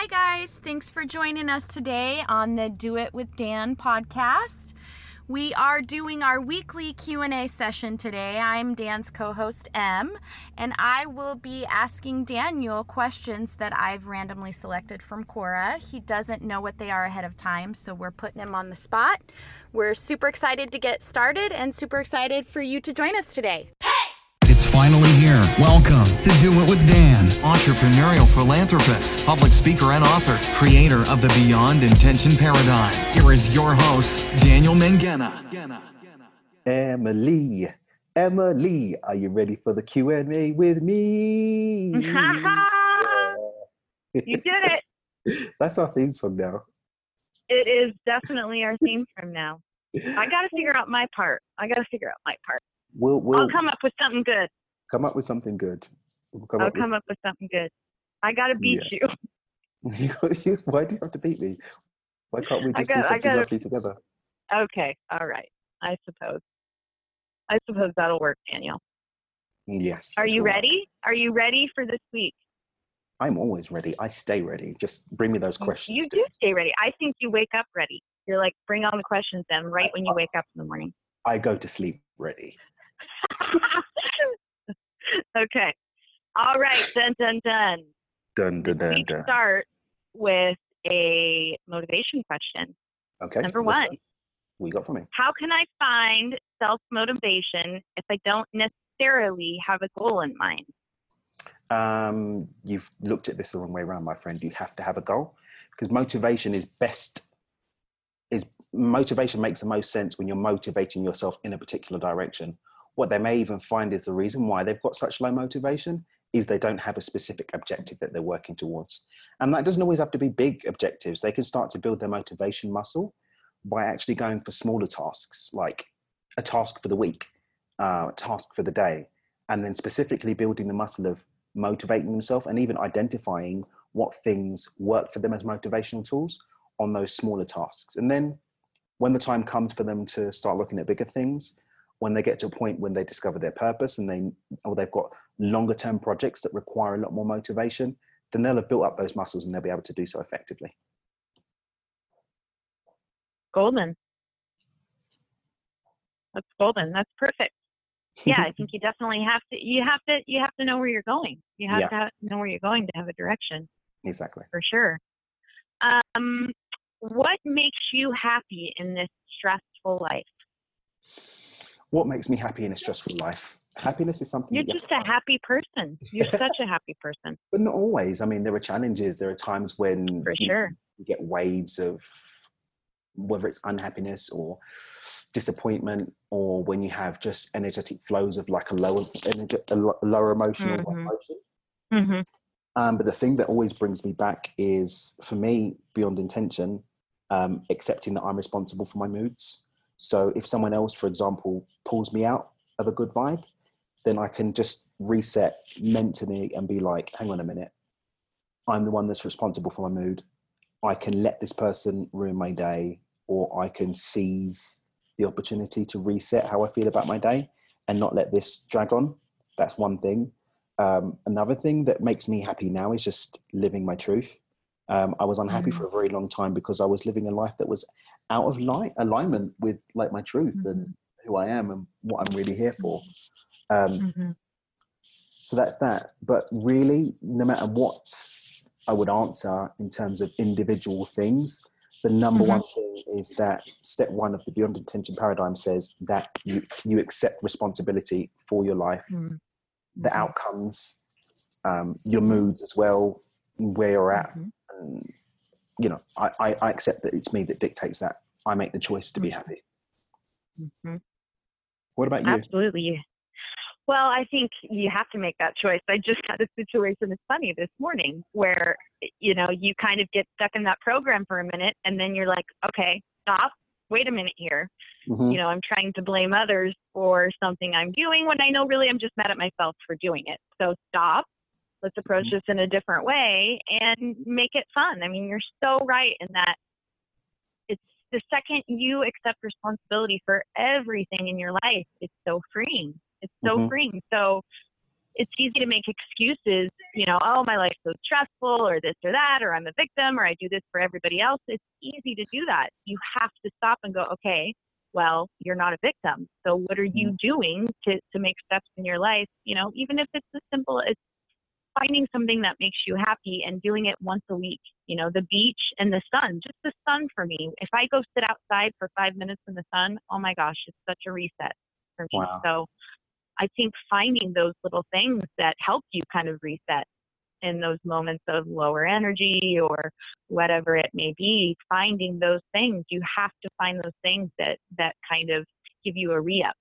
Hi guys, thanks for joining us today on the Do It with Dan podcast. We are doing our weekly Q&A session today. I'm Dan's co-host M, and I will be asking Daniel questions that I've randomly selected from Quora. He doesn't know what they are ahead of time, so we're putting him on the spot. We're super excited to get started and super excited for you to join us today. It's finally here. Welcome to Do It with Dan, entrepreneurial philanthropist, public speaker, and author, creator of the Beyond Intention Paradigm. Here is your host, Daniel Mangena. Emily, Emily, are you ready for the Q and A with me? you did it. That's our theme song now. It is definitely our theme from now. I got to figure out my part. I got to figure out my part. We'll, we'll I'll come up with something good. come up with something good. We'll come I'll up with come up with something good. I got to beat you. You- Why do you have to beat me? Why can't we just got- do something gotta- lovely together? Okay. All right. I suppose. I suppose that'll work, Daniel. Yes. Are you ready? Are you ready for this week? I'm always ready. I stay ready. Just bring me those questions. You do stay ready. I think you wake up ready. You're like, bring on the questions then, right when you wake up in the morning. I go to sleep ready. okay. All right. Dun, dun, dun. Dun, dun, dun, we dun. start with a motivation question. Okay. Number one. you got for me? How can I find self motivation if I don't necessarily have a goal in mind? Um, you've looked at this the wrong way around, my friend. You have to have a goal because motivation is best. Is motivation makes the most sense when you're motivating yourself in a particular direction. What they may even find is the reason why they've got such low motivation is they don't have a specific objective that they're working towards. And that doesn't always have to be big objectives. They can start to build their motivation muscle by actually going for smaller tasks, like a task for the week, uh, a task for the day, and then specifically building the muscle of motivating themselves and even identifying what things work for them as motivational tools on those smaller tasks. And then when the time comes for them to start looking at bigger things, when they get to a point when they discover their purpose and they or they've got longer term projects that require a lot more motivation, then they'll have built up those muscles and they'll be able to do so effectively. Golden. That's golden. That's perfect. Yeah, I think you definitely have to. You have to. You have to know where you're going. You have Yeah. to have, know where you're going to have a direction exactly. for sure. Um, what makes you happy in this stressful life? What makes me happy in a stressful life? Happiness is something You're you just a happy person. You're such a happy person, but not always. I mean, there are challenges. There are times when for you sure. you get waves of whether it's unhappiness or disappointment, or when you have just energetic flows of like a lower, a lower emotional Mhm. emotion. hmm Um, but the thing that always brings me back is, for me, beyond intention, um, accepting that I'm responsible for my moods. So if someone else, for example, pulls me out of a good vibe, then I can just reset mentally and be like, hang on a minute, I'm the one that's responsible for my mood. I can let this person ruin my day, or I can seize the opportunity to reset how I feel about my day and not let this drag on. That's one thing. Um, another thing that makes me happy now is just living my truth. Um, I was unhappy Mhm. for a very long time because I was living a life that was out of line, alignment with like my truth Mm-hmm. and who I am and what I'm really here for. Um, hmm so that's that. But really, no matter what I would answer in terms of individual things, the number Mhm. one thing is that step one of the Beyond Intention paradigm says that you, you accept responsibility for your life, Mhm. the outcomes, um, your moods as well, where you're at. Mhm. And, you know, I, I, I accept that it's me that dictates that. I make the choice to be Mhm. happy. Mhm. What about you? Absolutely. Well, I think you have to make that choice. I just had a situation, it's funny, this morning where, you know, you kind of get stuck in that program for a minute and then you're like, okay, stop, wait a minute here. Mhm. You know, I'm trying to blame others for something I'm doing when I know really I'm just mad at myself for doing it. So stop. Let's approach Mhm. this in a different way and make it fun. I mean, you're so right in that it's the second you accept responsibility for everything in your life, it's so freeing. It's so Mhm. freeing. So it's easy to make excuses, you know, oh, my life's so stressful or this or that, or I'm a victim or I do this for everybody else. It's easy to do that. You have to stop and go, okay, well, you're not a victim. So what are you Mm-hmm. doing to, to make steps in your life? You know, even if it's as simple as finding something that makes you happy and doing it once a week. You know, the beach and the sun, just the sun for me. If I go sit outside for five minutes in the sun, oh my gosh, it's such a reset for me. Wow. So I think finding those little things that help you kind of reset in those moments of lower energy or whatever it may be, finding those things, you have to find those things that that kind of give you a re-up.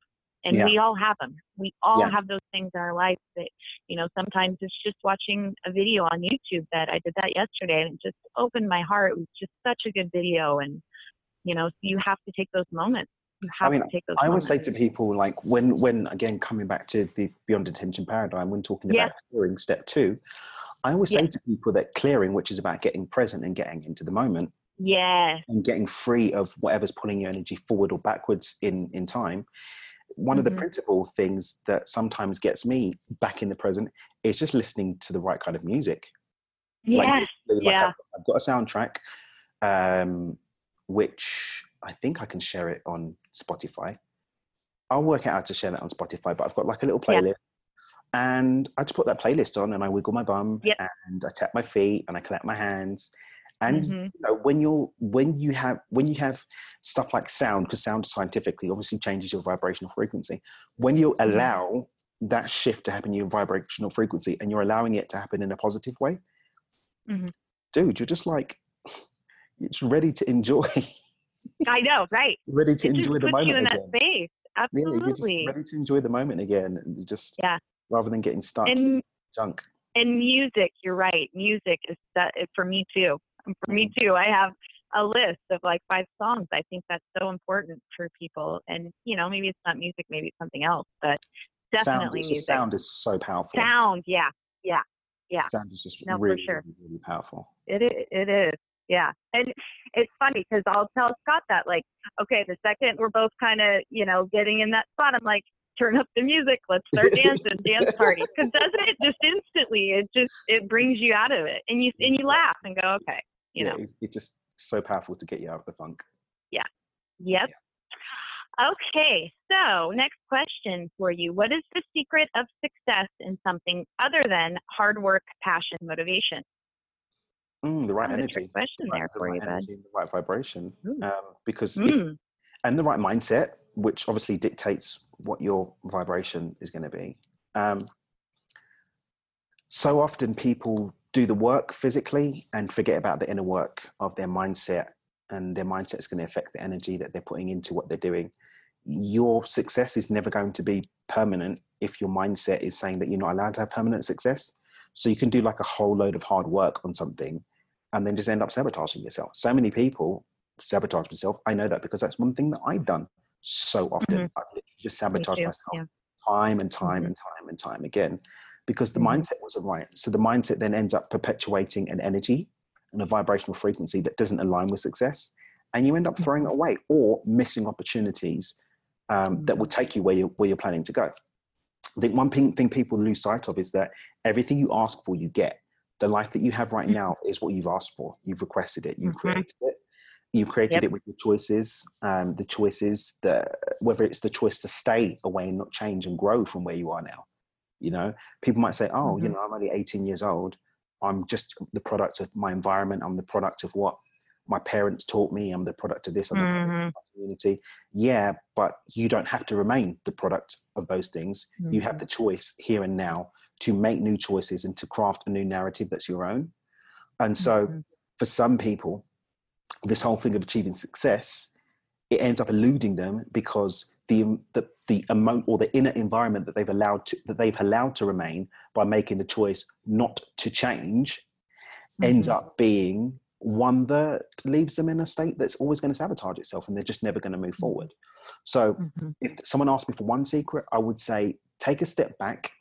And Yeah. we all have them. We all Yeah. have those things in our life that, you know, sometimes it's just watching a video on YouTube that I did that yesterday and it just opened my heart. It was just such a good video. And, you know, so you have to take those moments. You have mean, to take those I always say to people, like when, when again coming back to the beyond intention paradigm, when talking Yeah. about clearing step two, I always Yeah. say to people that clearing, which is about getting present and getting into the moment Yes. and getting free of whatever's pulling your energy forward or backwards in in time. One of the Mhm. principal things that sometimes gets me back in the present is just listening to the right kind of music. Like, like, yeah. I've, I've got a soundtrack, um, which I think I can share it on Spotify. I'll work out how to share that on Spotify, but I've got like a little Yeah. playlist. And I just put that playlist on and I wiggle my bum Yep. and I tap my feet and I clap my hands. And Mhm. you know, when you're when you have when you have stuff like sound, because sound scientifically obviously changes your vibrational frequency. When you Mm-hmm. allow that shift to happen in your vibrational frequency and you're allowing it to happen in a positive way, Mhm. dude, you're just like it's ready to enjoy, I know, right? ready to it enjoy the moment you in again. that space. Yeah, you're just Absolutely. ready to enjoy the moment again, and just Yeah. rather than getting stuck in and junk. and music, you're right. Music is that for me too. For me too. I have a list of like five songs. I think that's so important for people. And you know, maybe it's not music, maybe it's something else, but Sound, definitely just music. sound is so powerful. Sound, yeah, yeah, yeah. Sound is just No, for really, sure. really, really powerful. It is. It is. Yeah. And it's funny because I'll tell Scott that, like, okay, the second we're both kind of, you know, getting in that spot, I'm like, turn up the music, let's start dancing, dance party. Because doesn't it just instantly? It just it brings you out of it, and you and you laugh and go, okay, you yeah, know, it, it's just so powerful to get you out of the funk. Yeah yep. Okay, so next question for you. What is the secret of success in something other than hard work, passion, motivation? Mm, the right energy. question the right- there the for right you, energy the right vibration. Um, because Mm, and the right mindset, which obviously dictates what your vibration is going to be. Um, so often people do the work physically and forget about the inner work of their mindset, and their mindset is going to affect the energy that they're putting into what they're doing. Your success is never going to be permanent if your mindset is saying that you're not allowed to have permanent success. So you can do like a whole load of hard work on something and then just end up sabotaging yourself. So many people sabotage themselves. I know that because that's one thing that I've done so often. Mhm. I've just sabotage myself Yeah. time and time Mhm. and time and time again because the Mhm. mindset wasn't right. So the mindset then ends up perpetuating an energy and a vibrational frequency that doesn't align with success. And you end up throwing it away or missing opportunities um, that will take you where you're, where you're planning to go. I think one thing, thing people lose sight of is that everything you ask for, you get. The life that you have right now is what you've asked for. You've requested it. You've Mhm. created it. You created Yep. it with your choices. Um, the choices that whether it's the choice to stay away and not change and grow from where you are now. You know, people might say, "Oh, you Mhm. know, I'm only 18 years old. I'm just the product of my environment. I'm the product of what my parents taught me. I'm the product of this. I'm the product of my community." Yeah, but you don't have to remain the product of those things. You have the choice here and now to make new choices and to craft a new narrative that's your own. And so, Mhm. for some people, this whole thing of achieving success, it ends up eluding them because the the the emo- or the inner environment that they've allowed to that they've allowed to remain by making the choice not to change ends Mhm. up being one that leaves them in a state that's always going to sabotage itself and they're just never going to move forward. So Mhm. if someone asked me for one secret, I would say take a step back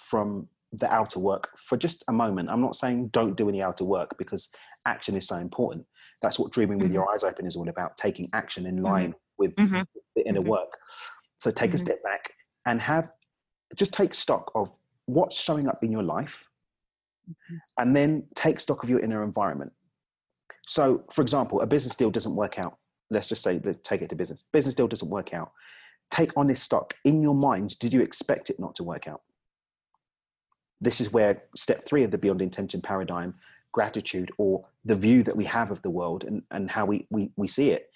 from the outer work for just a moment. I'm not saying don't do any outer work because action is so important. That's what dreaming with Mhm. your eyes open is all about, taking action in line with Mhm. the inner Mhm. work. So take a Mhm. step back and have just take stock of what's showing up in your life and then take stock of your inner environment. So, for example, a business deal doesn't work out. Let's just say, let's take it to business. Business deal doesn't work out. Take honest stock. In your mind, did you expect it not to work out? This is where step three of the beyond intention paradigm, gratitude, or the view that we have of the world and, and how we, we, we see it.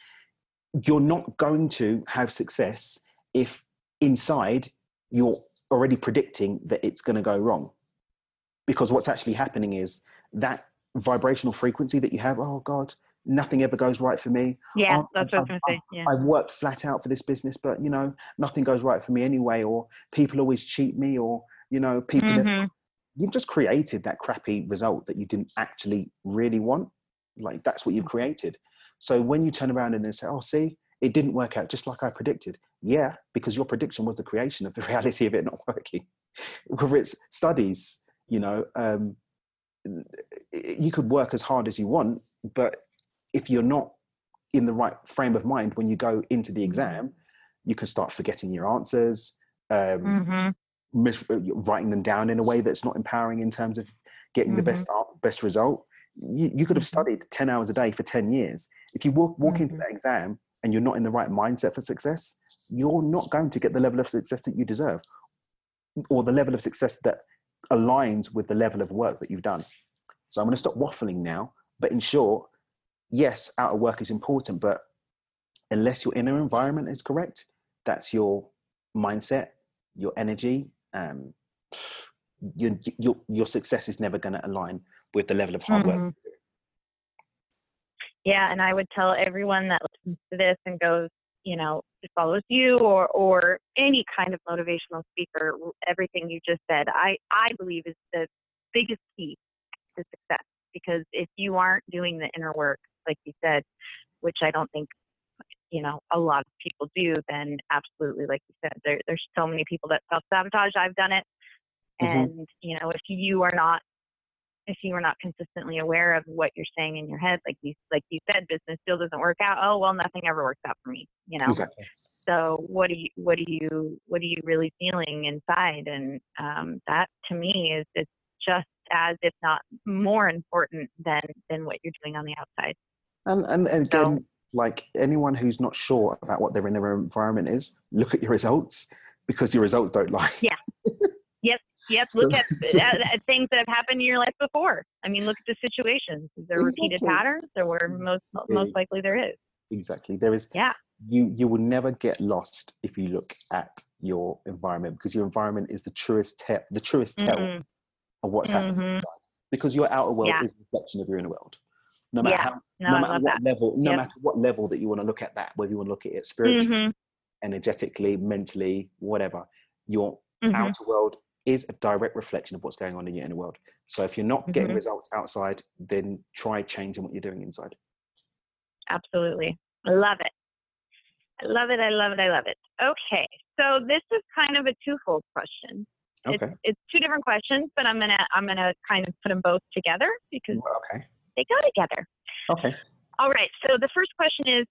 You're not going to have success if inside you're already predicting that it's going to go wrong. Because what's actually happening is that vibrational frequency that you have, oh God, nothing ever goes right for me. Yeah, Oh, that's what I was I've- going to say. Yeah. I've worked flat out for this business, but you know, nothing goes right for me anyway, or people always cheat me, or you know, people never Mhm. you've just created that crappy result that you didn't actually really want. Like that's what you've Mm-hmm. created. So when you turn around and then say, "Oh, see, it didn't work out just like I predicted," yeah, because your prediction was the creation of the reality of it not working. Whether it's studies, you know, um, you could work as hard as you want, but if you're not in the right frame of mind when you go into the exam, you can start forgetting your answers. Um, Mhm. mis- uh, writing them down in a way that's not empowering in terms of getting the best out- best result. You, you could have Mhm. studied 10 hours a day for 10 years. If you walk, walk into Mhm. that exam and you're not in the right mindset for success, you're not going to get the level of success that you deserve or the level of success that aligns with the level of work that you've done. So I'm going to stop waffling now, but in short, yes, outer work is important, but unless your inner environment is correct, that's your mindset, your energy, um, your, your, your success is never going to align with the level of hard work. Yeah, and I would tell everyone that listens to this and goes, you know, follows you or or any kind of motivational speaker, everything you just said, I I believe is the biggest key to success. Because if you aren't doing the inner work, like you said, which I don't think you know a lot of people do, then absolutely, like you said, there, there's so many people that self sabotage. I've done it, Mhm. and you know if you are not if you are not consistently aware of what you're saying in your head, like you like you said, business deal doesn't work out. Oh well, nothing ever works out for me. You know. Exactly. So what do you what do you what are you really feeling inside? And um, that to me is it's just as if not more important than than what you're doing on the outside. And, and, and So- again, like anyone who's not sure about what their inner environment is, look at your results because your results don't lie. Yeah. Yep. So- Look at, at, at things that have happened in your life before. I mean, look at the situations. Is there repeated patterns? There were most most likely there is. Exactly. There is. Yeah. You you will never get lost if you look at your environment because your environment is the truest te- the truest tell Mhm. of what's happening Mhm. inside. Because your outer world Yeah. is a reflection of your inner world. No matter Yeah. how, No, no matter what that. level, no Yep. matter what level that you want to look at that, whether you want to look at it spiritually, Mhm. energetically, mentally, whatever, your Mhm. outer world is a direct reflection of what's going on in your inner world. So if you're not getting Mhm. results outside, then try changing what you're doing inside. Absolutely. I love it. I love it. I love it. I love it. Okay. So this is kind of a twofold question. Okay. It's, it's two different questions, but I'm gonna I'm gonna kind of put them both together because Okay. they go together. Okay. All right. So the first question is,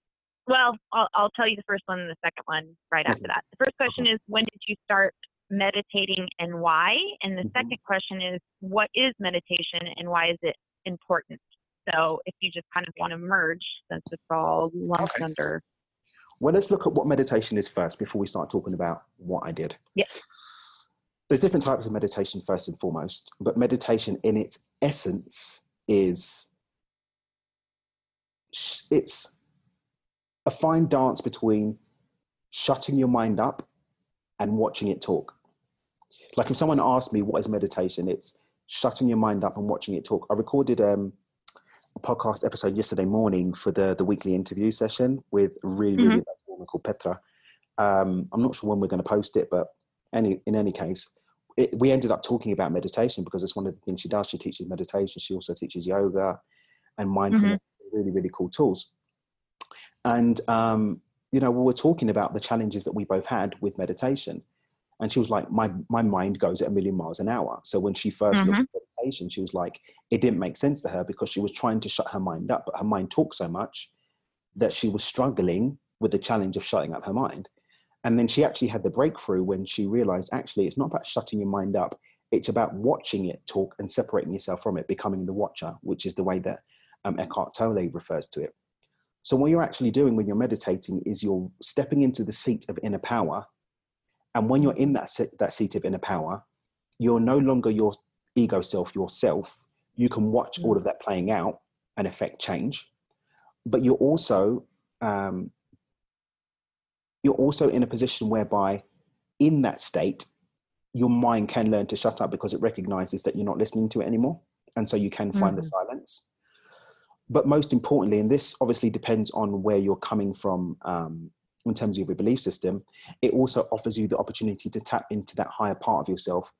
well, I'll, I'll tell you the first one and the second one right after Mhm. that. The first question is, when did you start meditating and why? And the Mhm. second question is, what is meditation and why is it important? So if you just kind of want to merge, since it's all lumped Okay. under. Well, let's look at what meditation is first before we start talking about what I did. Yeah. There's different types of meditation, first and foremost, but meditation in its essence is it's a fine dance between shutting your mind up and watching it talk. Like if someone asked me what is meditation, it's shutting your mind up and watching it talk. I recorded um, a podcast episode yesterday morning for the the weekly interview session with a really really nice woman called Petra. Um, I'm not sure when we're going to post it, but any in any case, it, we ended up talking about meditation because it's one of the things she does. She teaches meditation. She also teaches yoga and mindfulness. Really really cool tools. And um, you know, we were talking about the challenges that we both had with meditation. And she was like, my, my mind goes at a million miles an hour. So when she 1st looked at meditation, she was like, it didn't make sense to her because she was trying to shut her mind up, but her mind talked so much that she was struggling with the challenge of shutting up her mind. And then she actually had the breakthrough when she realized actually it's not about shutting your mind up, It's about watching it talk and separating yourself from it, becoming the watcher, which is the way that um, Eckhart Tolle refers to it. So, what you're actually doing when you're meditating is you're stepping into the seat of inner power. And when you're in that, se- that seat of inner power, you're no longer your ego self, yourself. You can watch all of that playing out and affect change. But you're also um, you're also in a position whereby in that state your mind can learn to shut up because it recognizes that you're not listening to it anymore and so you can find mm-hmm. the silence but most importantly and this obviously depends on where you're coming from um, in terms of your belief system it also offers you the opportunity to tap into that higher part of yourself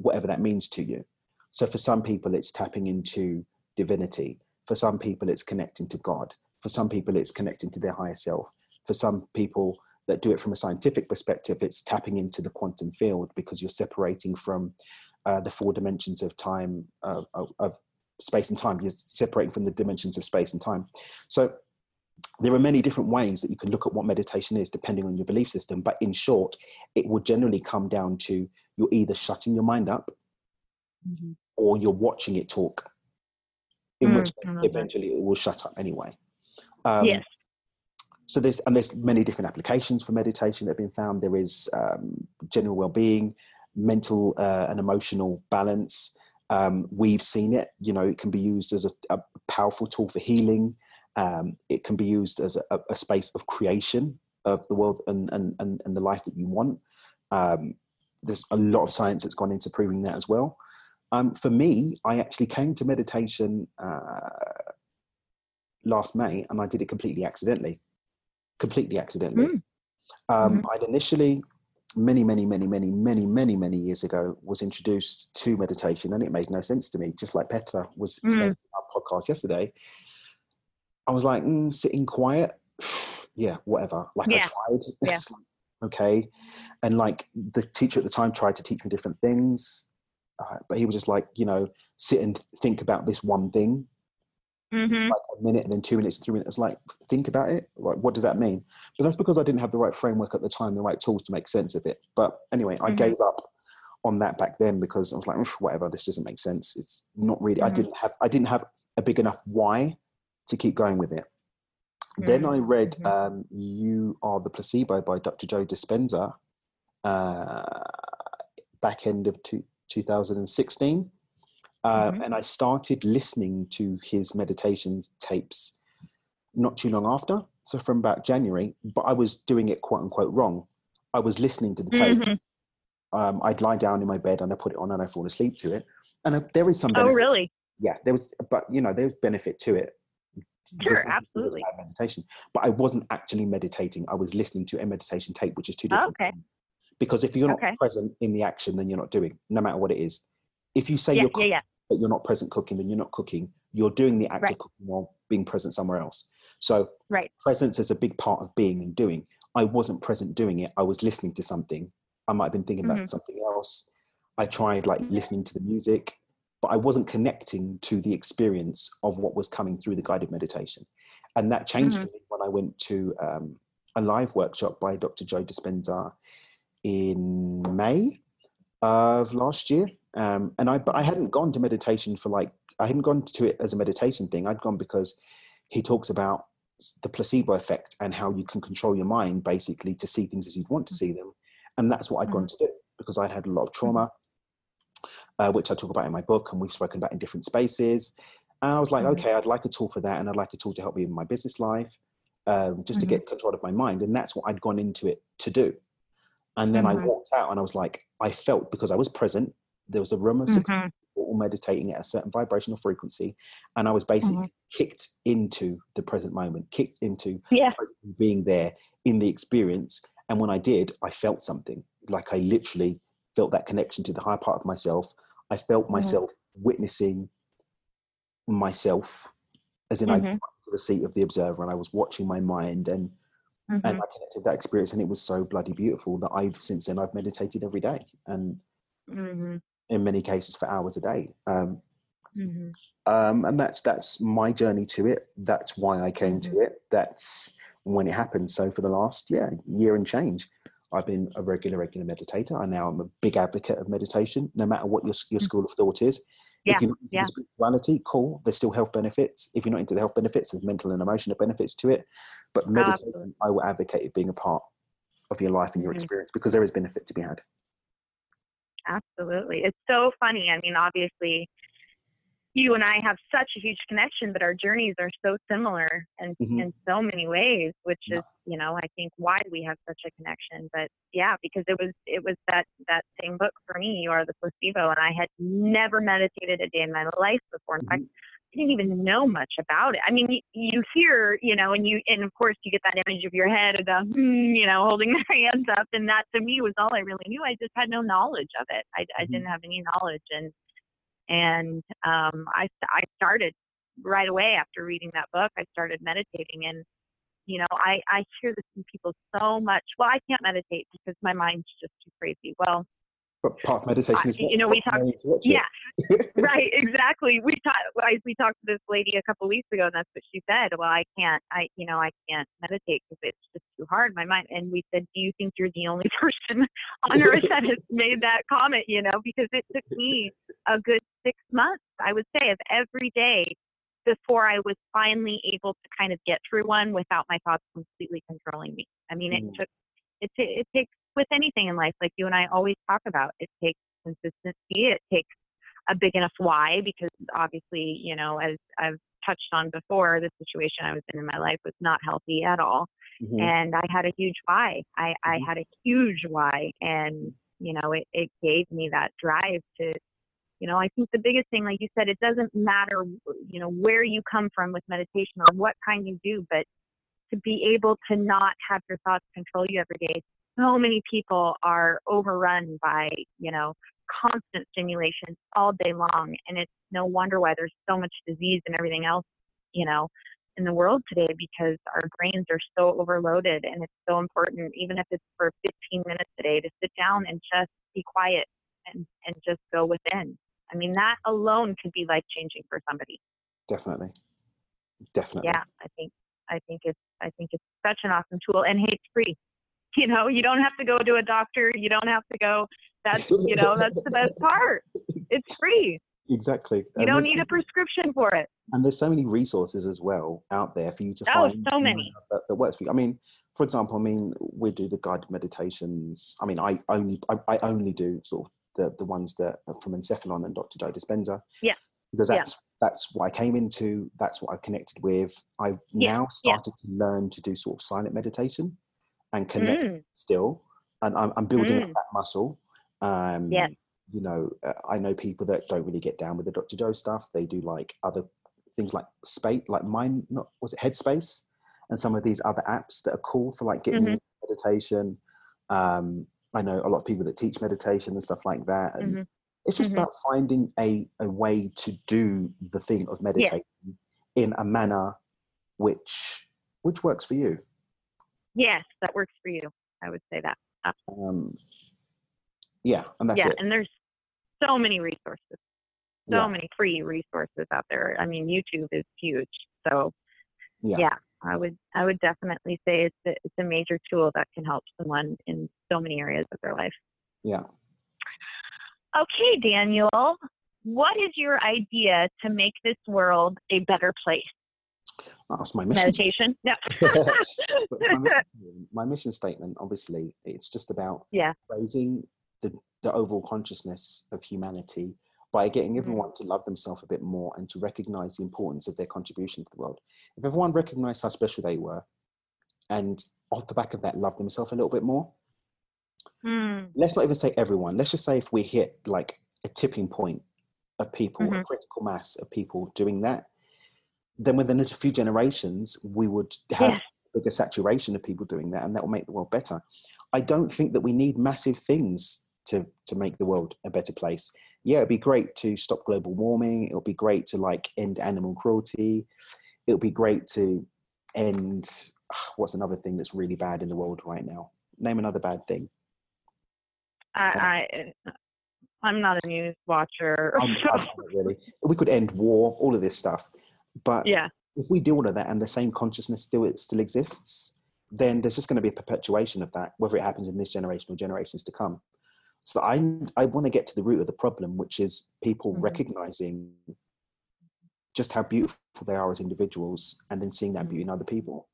whatever that means to you. So for some people it's tapping into divinity. For some people it's connecting to god. For some people it's connecting to their higher self. For some people that do it from a scientific perspective, it's tapping into the quantum field because you're separating from uh, the four dimensions of time, uh, of, of, space and time. You're separating from the dimensions of space and time. So there are many different ways that you can look at what meditation is depending on your belief system. But in short, it will generally come down to you're either shutting your mind up mm-hmm. or you're watching it talk, in mm, which eventually it will shut up anyway. Um, yes so there's and there's many different applications for meditation that have been found. There is um, general well-being, mental uh, and emotional balance. Um, we've seen it. You know, it can be used as a, a powerful tool for healing. Um, it can be used as a, a, space of creation of the world and and and, and the life that you want. Um, there's a lot of science that's gone into proving that as well. Um, for me, I actually came to meditation uh, last May, and I did it completely accidentally completely accidentally. Mm. Um, mm-hmm. I'd initially, many, many, many, many, many, many, many years ago, was introduced to meditation, and it made no sense to me. Just like Petra was mm. our podcast yesterday, I was like, mm, sitting quiet, yeah, whatever. Like yeah. I tried. Yeah. okay, and like the teacher at the time tried to teach me different things, uh, but he was just like, you know, sit and think about this one thing Mm-hmm. like a minute and then two minutes, three minutes. Like, think about it. Like, what does that mean? But that's because I didn't have the right framework at the time, the right tools to make sense of it. But anyway, mm-hmm. I gave up on that back then because I was like, whatever, this doesn't make sense. It's not really. Mm-hmm. I didn't have. I didn't have a big enough why to keep going with it. Then I read mm-hmm. um, "You Are the Placebo" by Dr. Joe Dispenza, uh, back end of two, 2016 uh, mm-hmm. And I started listening to his meditation tapes not too long after. So from about January, but I was doing it quote unquote wrong. I was listening to the tape. Mm-hmm. Um, I'd lie down in my bed and I put it on and I fall asleep to it. And uh, there is some. Oh, benefit. Oh, really? Yeah, there was, but you know, there's benefit to it. Sure, absolutely. Meditation, but I wasn't actually meditating. I was listening to a meditation tape, which is two different. Oh, okay. Because if you're not okay. present in the action, then you're not doing, no matter what it is. If you say yeah, you're yeah, yeah. But you're not present cooking, then you're not cooking. You're doing the act right. of cooking while being present somewhere else. So right. presence is a big part of being and doing. I wasn't present doing it. I was listening to something. I might have been thinking mm-hmm. about something else. I tried like listening to the music, but I wasn't connecting to the experience of what was coming through the guided meditation. And that changed mm-hmm. for me when I went to um, a live workshop by Dr. Joe Dispenza in May of last year. Um, and I, but I hadn't gone to meditation for like, I hadn't gone to it as a meditation thing. I'd gone because he talks about the placebo effect and how you can control your mind basically to see things as you'd want to see them. And that's what I'd mm-hmm. gone to do because I'd had a lot of trauma, uh, which I talk about in my book and we've spoken about in different spaces. And I was like, mm-hmm. okay, I'd like a tool for that. And I'd like a tool to help me in my business life, um, just mm-hmm. to get control of my mind. And that's what I'd gone into it to do. And then I mm-hmm. walked out and I was like, I felt because I was present, there was a room of 6 mm-hmm. people meditating at a certain vibrational frequency. And I was basically mm-hmm. kicked into the present moment, kicked into yeah. being there in the experience. And when I did, I felt something like I literally felt that connection to the higher part of myself. I felt mm-hmm. myself witnessing myself, as in I mm-hmm. to the seat of the observer and I was watching my mind and Mm-hmm. and I connected that experience, and it was so bloody beautiful that I've since then I've meditated every day, and mm-hmm. In many cases for hours a day. Um, mm-hmm. um, and that's that's my journey to it. That's why I came to Mm-hmm. it. That's when it happened. So for the last yeah year and change, I've been a regular, regular meditator. I now am a big advocate of meditation, no matter what your, your school of thought is. Yeah, if you're not into yeah. spirituality, cool. There's still health benefits. If you're not into the health benefits, there's mental and emotional benefits to it. But meditation. I will advocate it being a part of your life and your Mhm. experience because there is benefit to be had. Absolutely. It's so funny. I mean, obviously, you and I have such a huge connection, but our journeys are so similar and Mhm. in so many ways, which is, you know, I think why we have such a connection. But yeah, because it was it was that that same book for me, You Are the Placebo, and I had never meditated a day in my life before. In fact, I didn't even know much about it. I mean, you, you hear, you know, and you, and of course, you get that image of your head of the, hmm, you know, holding their hands up, and that to me was all I really knew. I just had no knowledge of it. I, I Mhm. didn't have any knowledge, and and um, I I started right away after reading that book. I started meditating, and you know, I I hear this from people so much. Well, I can't meditate because my mind's just too crazy. Well, But part of meditation is you know, we watch- talk- to watch yeah, right, exactly. We talked. We talked to this lady a couple weeks ago, and that's what she said. Well, I can't. I, you know, I can't meditate because it's just too hard. My mind. And we said, Do you think you're the only person on earth that has made that comment? You know, because it took me a good six months, I would say, of every day before I was finally able to kind of get through one without my thoughts completely controlling me. I mean, it Mm. took. It, ta- it takes with anything in life, like you and I always talk about. It takes consistency. It takes a big enough why because obviously, you know, as I've touched on before, the situation I was in in my life was not healthy at all. Mhm. And I had a huge why. I, I Mhm. had a huge why. And, you know, it, it gave me that drive to, you know, I think the biggest thing, like you said, it doesn't matter, you know, where you come from with meditation or what kind you do, but to be able to not have your thoughts control you every day. So many people are overrun by, you know, constant stimulation all day long. And it's no wonder why there's so much disease and everything else, you know, in the world today because our brains are so overloaded. And it's so important, even if it's for 15 minutes a day, to sit down and just be quiet and, and just go within. I mean, that alone could be life changing for somebody. Definitely. Definitely. Yeah, I think I think it's I think it's such an awesome tool and hey, it's free. You know, you don't have to go to a doctor. You don't have to go. That's you know that's the best part. It's free. Exactly. You And don't need a prescription for it. and there's so many resources as well out there for you to Oh, find so many. that, that works for you. I mean, for example, I mean, we do the guided meditations. I mean, I only I, I only do sort of the, the ones that are from Encephalon and Dr. Joe Dispenza. Yeah. Because Yeah. that's that's what I came into. That's what I've connected with. I've Yeah, now yeah. started to learn to do sort of silent meditation and connect Mm, still, and I'm, I'm building up Mm. that muscle. Um, Yes. You know, uh, I know people that don't really get down with the Dr. Joe stuff. They do like other things like space, like mine. Not was it Headspace, and some of these other apps that are cool for like getting Mhm. meditation. Um, I know a lot of people that teach meditation and stuff like that, and Mhm. it's just Mhm. about finding a a way to do the thing of meditating in a manner which which works for you. Yes, that works for you. I would say that. Um, yeah, and that's yeah, it. and there's so many resources, so yeah, many free resources out there. I mean, YouTube is huge. So yeah, yeah, I would I would definitely say it's a, it's a major tool that can help someone in so many areas of their life. yeah. Okay, Daniel, what is your idea to make this world a better place? That's my mission. Meditation? No. My, mission my mission statement, obviously, it's just about Yeah. raising the, the overall consciousness of humanity by getting Mhm. everyone to love themselves a bit more and to recognize the importance of their contribution to the world. If everyone recognized how special they were, and off the back of that, love themselves a little bit more, Hmm. let's not even say everyone. Let's just say if we hit like a tipping point of people, a Mhm. critical mass of people doing that, then within a few generations, we would have Yes. bigger saturation of people doing that, and that will make the world better. I don't think that we need massive things to to make the world a better place. Yeah, it'd be great to stop global warming. It would be great to like end animal cruelty. It would be great to end. What's another thing that's really bad in the world right now? Name another bad thing. I, um, I I'm not a news watcher. I'm, I'm really. We could end war, all of this stuff, but yeah. if we do all of that and the same consciousness still it still exists, then there's just going to be a perpetuation of that, whether it happens in this generation or generations to come. So I I want to get to the root of the problem, which is people Mhm. recognizing just how beautiful they are as individuals, and then seeing that beauty in other people,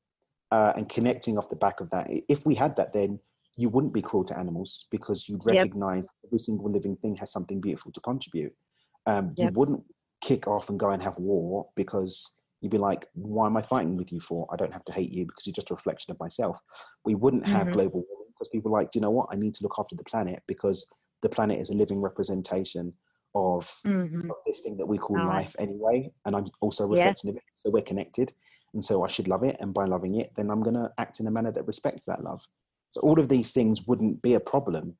uh, and connecting off the back of that. If we had that, then you wouldn't be cruel to animals because you'd Yep. recognize every single living thing has something beautiful to contribute. Um, You wouldn't kick off and go and have war because you'd be like, why am I fighting with you for? I don't have to hate you because you're just a reflection of myself. We wouldn't have Mhm. global warming because people are like, do you know what? I need to look after the planet because the planet is a living representation of, Mhm. of this thing that we call Oh, life anyway. And I'm also a Yeah. reflection of it. So we're connected. And so I should love it. And by loving it, then I'm going to act in a manner that respects that love. So all of these things wouldn't be a problem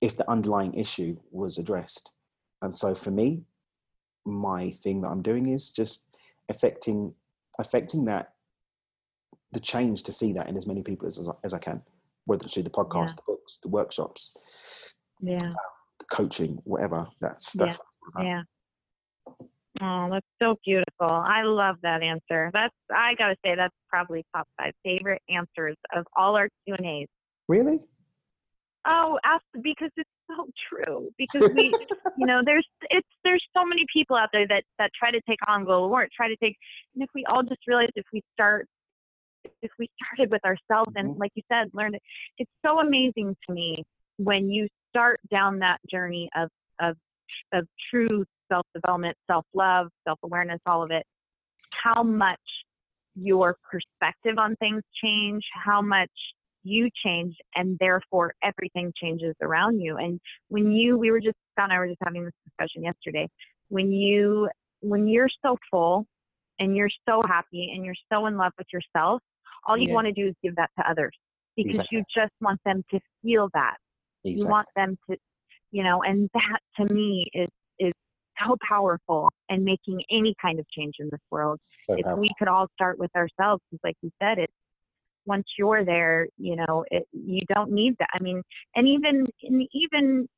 if the underlying issue was addressed. And so for me, my thing that I'm doing is just affecting affecting that the change to see that in as many people as, as I can, whether it's through the podcast, Yeah. the books, the workshops, Yeah. Um, the coaching, whatever. That's that's Yeah. what it's all about. Yeah. Oh, that's so beautiful. I love that answer. That's I gotta say that's probably top five favorite answers of all our Q and A's. Really? Oh, ask because it's so true. Because we, you know, there's it's there's so many people out there that that try to take on global warming, try to take, and if we all just realize if we start, if we started with ourselves and Mhm. like you said, learn it. It's so amazing to me when you start down that journey of of of true self development, self love, self awareness, all of it. How much your perspective on things change, how much you change and therefore everything changes around you. And when you we were just Scott and I were just having this discussion yesterday. When you when you're so full and you're so happy and you're so in love with yourself all you Yeah. want to do is give that to others because Exactly. you just want them to feel that. You want them to you know and that to me is is so powerful and making any kind of change in this world. So if we could all start with ourselves, 'cause like you said, it's once you're there, you know, it, you don't need that. I mean, and even and even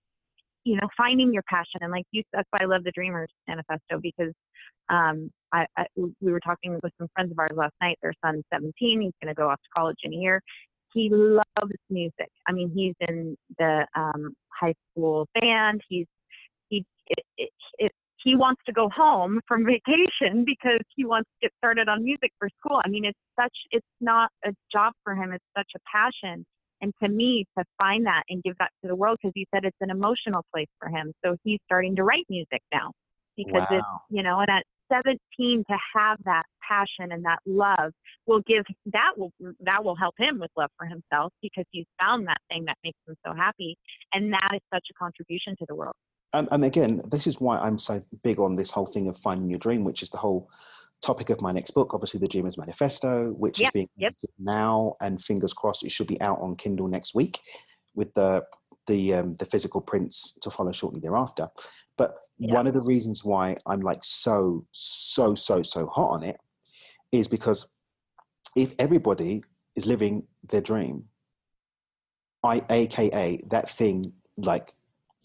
you know, finding your passion and like you, that's why I love the Dreamers Manifesto because um, I, I we were talking with some friends of ours last night. Their son's 17. He's going to go off to college in a year. He loves music. I mean, he's in the um, high school band. He's he it, it, it, he wants to go home from vacation because he wants to get started on music for school. I mean, it's such it's not a job for him. It's such a passion. And to me, to find that and give that to the world, because he said it's an emotional place for him. So he's starting to write music now because it's you know, and at 17 to have that passion and that love will give that will that will help him with love for himself because he's found that thing that makes him so happy, and that is such a contribution to the world. And, and again, this is why I'm so big on this whole thing of finding your dream, which is the whole topic of my next book, obviously the Dreamers Manifesto, which Yep, is being yep. now, and fingers crossed it should be out on Kindle next week, with the the um, the physical prints to follow shortly thereafter. But Yeah. one of the reasons why I'm like so so so so hot on it is because if everybody is living their dream, I AKA that thing like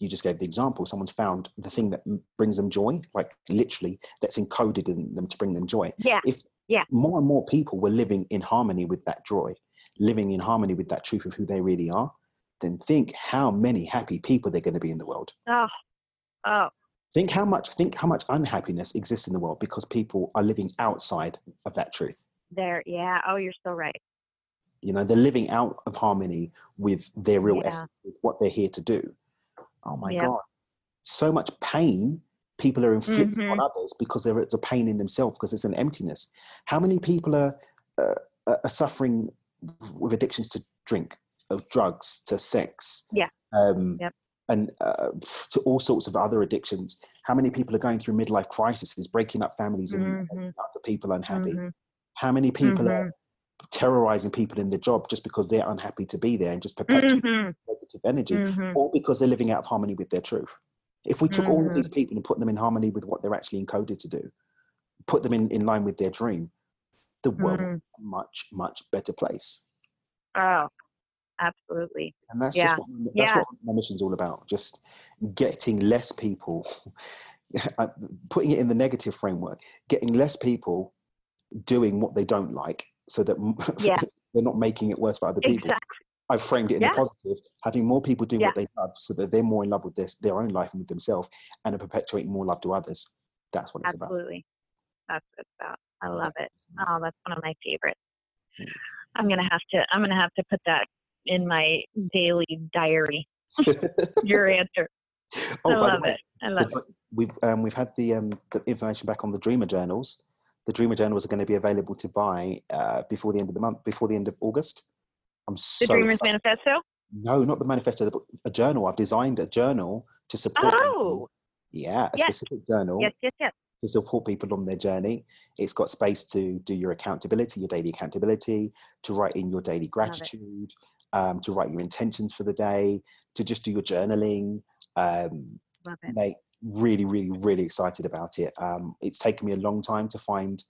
you just gave the example someone's found the thing that brings them joy like literally that's encoded in them to bring them joy Yeah, if Yeah. more and more people were living in harmony with that joy living in harmony with that truth of who they really are then think how many happy people they're going to be in the world Oh, oh, think how much think how much unhappiness exists in the world because people are living outside of that truth there. Yeah. Oh, you're so right. you know they're living out of harmony with their real Yeah. essence with what they're here to do oh my Yeah. god so much pain people are inflicting on Mhm. others because there is a pain in themselves because it's an emptiness how many people are uh, are suffering with addictions to drink of drugs to sex Yeah. um, Yep. and uh, to all sorts of other addictions how many people are going through midlife crises breaking up families and Mhm. making other people unhappy Mhm. how many people are Mhm. Terrorizing people in the job just because they're unhappy to be there and just perpetuating Mhm. negative energy Mhm. or because they're living out of harmony with their truth if we took all of these people and put them in harmony with what they're actually encoded to do put them in, in line with their dream the world would be a much much better place Oh, absolutely. and that's Yeah. just what, that's Yeah. what my mission's all about just getting less people uh, putting it in the negative framework getting less people doing what they don't like so that Yeah. they're not making it worse for other people. exactly. I've framed it in Yeah. the positive, having more people do Yeah. what they love so that they're more in love with this, their own life and with themselves and are perpetuating more love to others. That's what it's about. Absolutely. That's what it's about. I love it. Oh, that's one of my favorites. I'm gonna have to I'm gonna have to put that in my daily diary. Your answer. oh, I love way, it. I love it. we've um, we've had the um, the information back on the Dreamer journals. The Dreamer journals are going to be available to buy uh, before the end of the month, before the end of August. I'm The so Dreamers excited. Manifesto? No, not the manifesto, but a journal. I've designed a journal to support. Oh. people. yeah, a Yes. specific journal Yes, yes, yes. to support people on their journey. It's got space to do your accountability, your daily accountability, to write in your daily gratitude, um, to write your intentions for the day, to just do your journaling. Um, Love it. mate, really, really, really excited about it. Um, it's taken me a long time to find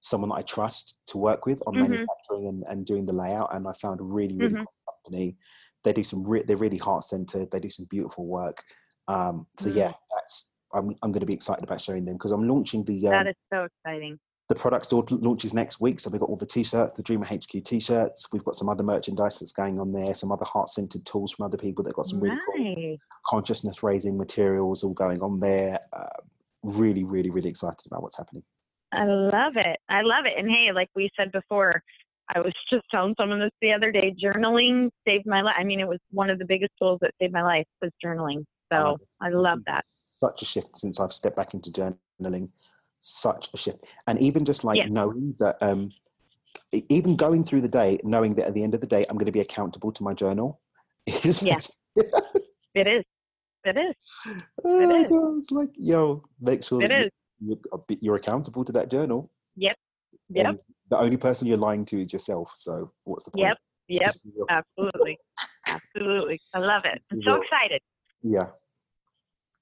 someone that I trust to work with on Mhm. manufacturing and, and doing the layout, and I found a really, really Mhm. cool company. They do some, re- they're really heart centered. They do some beautiful work. Um, so yeah, Mm. that's I'm I'm going to be excited about showing them because I'm launching the um, That is so exciting. The product store launches next week. So we've got all the t-shirts, the Dreamer HQ t-shirts. We've got some other merchandise that's going on there. Some other heart-centered tools from other people that got some really cool consciousness raising materials all going on there. Uh, really, really, really excited about what's happening. I love it. I love it. And hey, like we said before, I was just telling someone this the other day. Journaling saved my life. I mean, it was one of the biggest tools that saved my life was journaling. I So love. I love that. Such a shift since I've stepped back into journaling. Such a shift, and even just like Yeah. knowing that, um, even going through the day, knowing that at the end of the day, I'm going to be accountable to my journal. It just Yeah. It is. It is. oh, is. God, it's like yo, make sure It you- is. you're, you're accountable to that journal. Yep. and Yep. The only person you're lying to is yourself. So what's the point? Yep. Yep. Just be real. Absolutely. Absolutely. I love it. I'm so excited. Yeah.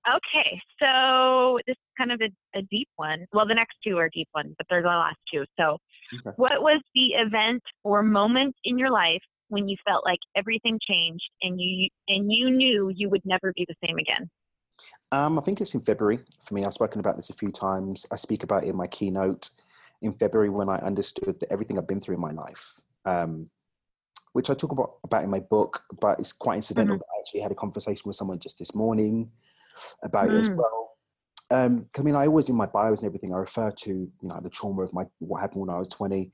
Okay, so this is kind of a, a deep one. Well, the next two are deep ones, but there's the last two. So, Okay. what was the event or moment in your life when you felt like everything changed and you and you knew you would never be the same again? Um, I think it's in February for me. I've spoken about this a few times. I speak about it in my keynote in February when I understood that everything I've been through in my life, um, which I talk about, about in my book, but it's quite incidental. Mm-hmm. I actually had a conversation with someone just this morning about it as Mm. well. Um, I mean, I always in my bios and everything, I refer to you know the trauma of my what happened when I was twenty,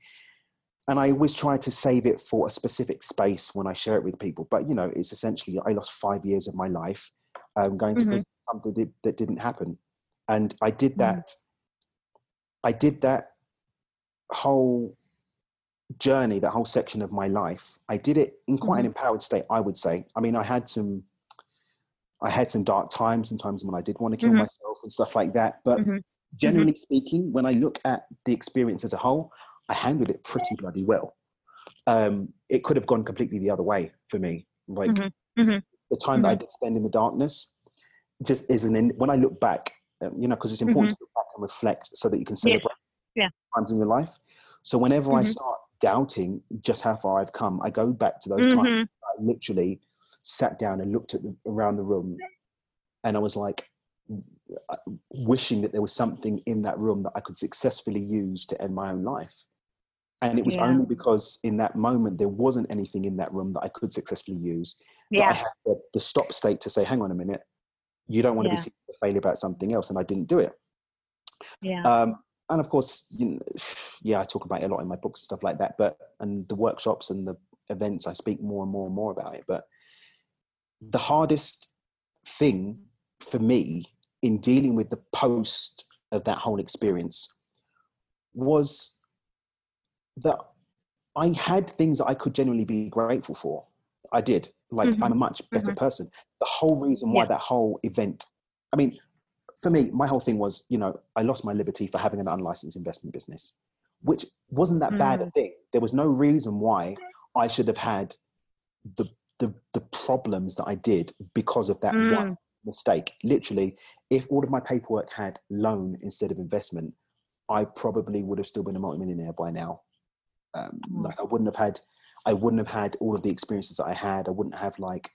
and I always try to save it for a specific space when I share it with people. But you know, it's essentially I lost five years of my life um, going to Mhm. something that, that didn't happen, and I did Mm. that. I did that whole journey, that whole section of my life. I did it in quite an empowered state, I would say. I mean, I had some, I had some dark times, sometimes when I did want to kill Mhm. myself and stuff like that. But Mhm. generally speaking, when I look at the experience as a whole, I handled it pretty bloody well. Um, it could have gone completely the other way for me. Like Mhm. Mhm. the time that I did spend in the darkness, just isn't in. When I look back, um, you know, because it's important to look back and reflect so that you can celebrate Yeah. times in your life. So whenever I start doubting just how far I've come, I go back to those times. I literally sat down and looked at the, around the room, and I was like, uh, wishing that there was something in that room that I could successfully use to end my own life. And it was Yeah. only because in that moment there wasn't anything in that room that I could successfully use that I Yeah. had the, the stop state to say, hang on a minute, you don't want to Yeah. be seen as a failure about something else. And I didn't do it. Yeah. Um, and of course, you know, yeah, I talk about it a lot in my books and stuff like that. But and the workshops and the events, I speak more and more and more about it. But the hardest thing for me in dealing with the post of that whole experience was that I had things that I could genuinely be grateful for. I did. Like Mhm. I'm a much better person. The whole reason why Yeah. that whole event, I mean, for me, my whole thing was, you know, I lost my liberty for having an unlicensed investment business, which wasn't that bad a Mm. thing. There was no reason why I should have had the the, the problems that I did because of that Mm. one mistake. Literally, if all of my paperwork had loan instead of investment, I probably would have still been a multimillionaire by now. Um, Mm. Like I wouldn't have had, I wouldn't have had all of the experiences that I had. I wouldn't have like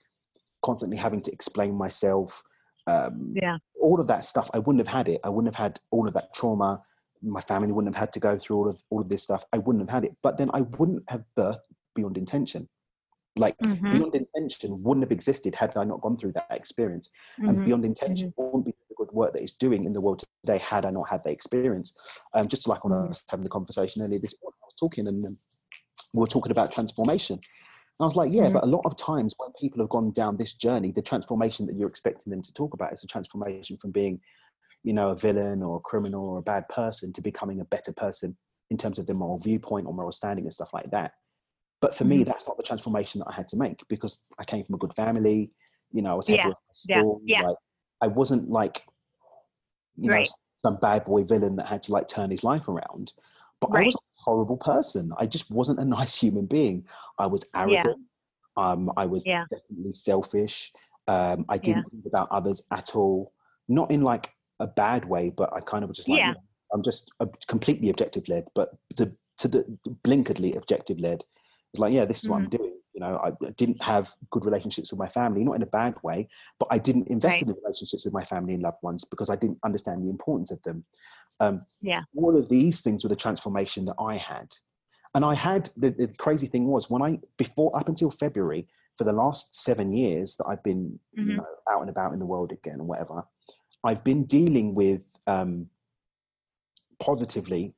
constantly having to explain myself. Um, Yeah. all of that stuff. I wouldn't have had it. I wouldn't have had all of that trauma. My family wouldn't have had to go through all of all of this stuff. I wouldn't have had it. But then I wouldn't have birthed beyond intention. Like Mhm. beyond intention wouldn't have existed had I not gone through that experience. And Mhm. beyond intention wouldn't be the good work that it's doing in the world today had I not had that experience. Um, just like when I Mhm. was having the conversation earlier this morning, I was talking and um, we were talking about transformation. And I was like, yeah, Mhm. but a lot of times when people have gone down this journey, the transformation that you're expecting them to talk about is a transformation from being, you know, a villain or a criminal or a bad person to becoming a better person in terms of their moral viewpoint or moral standing and stuff like that. But for me, Mhm. that's not the transformation that I had to make because I came from a good family. You know, I was Yeah, head of yeah, school. yeah. Like, I wasn't like, you know, some bad boy villain that had to like turn his life around. But I was a horrible person. I just wasn't a nice human being. I was arrogant. Um, I was Yeah. definitely selfish. Um, I didn't think about others at all. Not in like a bad way, but I kind of was just like, Yeah. you know, I'm just completely objective led, but to, to the blinkeredly objective led. It's like, yeah, this is what I'm Mm-hmm. doing. You know, I didn't have good relationships with my family, not in a bad way, but I didn't invest Right. in the relationships with my family and loved ones because I didn't understand the importance of them. Um, Yeah. all of these things were the transformation that I had. And I had the, the crazy thing was when I before up until February for the last seven years that I've been you Mhm. know out and about in the world again and whatever, I've been dealing with um, positively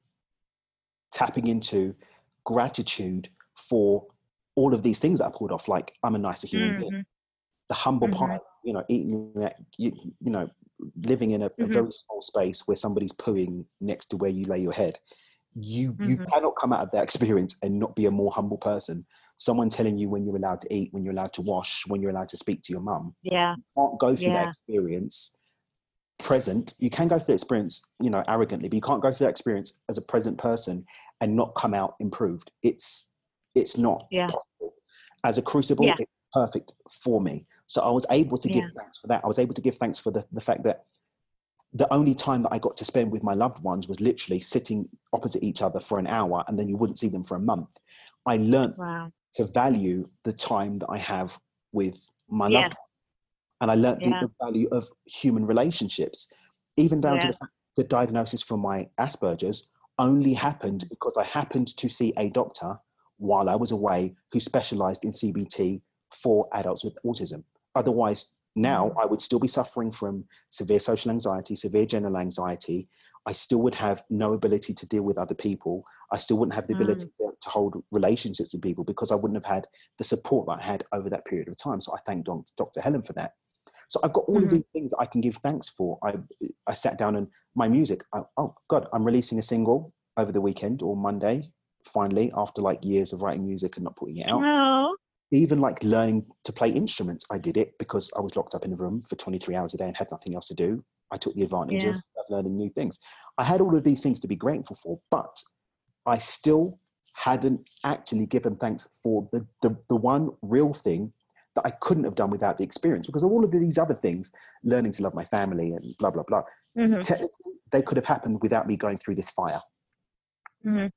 tapping into gratitude for all of these things that I pulled off. Like I'm a nicer human being, Mhm. the humble Mhm. pie, you know, eating that, you, you know, living in a, a Mhm. very small space where somebody's pooing next to where you lay your head. You you Mhm. cannot come out of that experience and not be a more humble person. Someone telling you when you're allowed to eat, when you're allowed to wash, when you're allowed to speak to your mum. Yeah. you Can't go through that experience present. You can go through the experience, you know, arrogantly, but you can't go through that experience as a present person and not come out improved. It's it's not Yeah. possible. As a crucible, Yeah. it's perfect for me. So I was able to give Yeah. thanks for that. I was able to give thanks for the, the fact that the only time that I got to spend with my loved ones was literally sitting opposite each other for an hour and then you wouldn't see them for a month. I learned Wow. to value the time that I have with my Yeah. loved ones. And I learned Yeah. the, the value of human relationships, even down to the fact the diagnosis for my Asperger's only happened mm. because I happened to see a doctor while I was away who specialized in CBT for adults with autism. Otherwise, now Mm. I would still be suffering from severe social anxiety, severe general anxiety. I still would have no ability to deal with other people. I still wouldn't have the Mm. ability to, to hold relationships with people because I wouldn't have had the support that I had over that period of time. So I thank Dr. Helen for that. So I've got all of Mhm. these things I can give thanks for. I I sat down and my music. I, oh God, I'm releasing a single over the weekend or Monday. Finally, after like years of writing music and not putting it out, Oh. even like learning to play instruments, I did it because I was locked up in a room for 23 hours a day and had nothing else to do. I took the advantage Yeah. of, of learning new things. I had all of these things to be grateful for, but I still hadn't actually given thanks for the, the, the one real thing that I couldn't have done without the experience because of all of these other things, learning to love my family and blah, blah, blah. Mhm. Technically, they could have happened without me going through this fire. Mhm.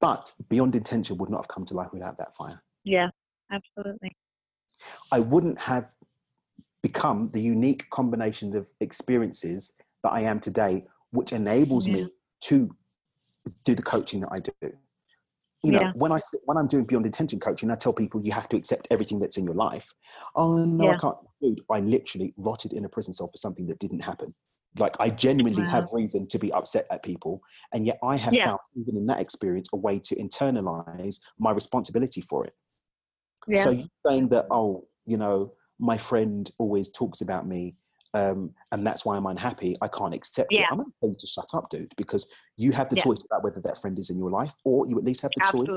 But beyond intention would not have come to life without that fire. Yeah. Absolutely. I wouldn't have become the unique combination of experiences that I am today, which enables Yeah. me to do the coaching that I do. You know, Yeah. when I when I'm doing beyond intention coaching, I tell people you have to accept everything that's in your life. Oh no, Yeah. I can't. Dude, I literally rotted in a prison cell for something that didn't happen. Like I genuinely Wow. have reason to be upset at people, and yet I have Yeah. found even in that experience a way to internalize my responsibility for it. Yeah. So saying that, oh, you know, my friend always talks about me, um, and that's why I'm unhappy. I can't accept it. I'm going to tell you to shut up, dude, because you have the Yeah. choice about whether that friend is in your life, or you at least have the choice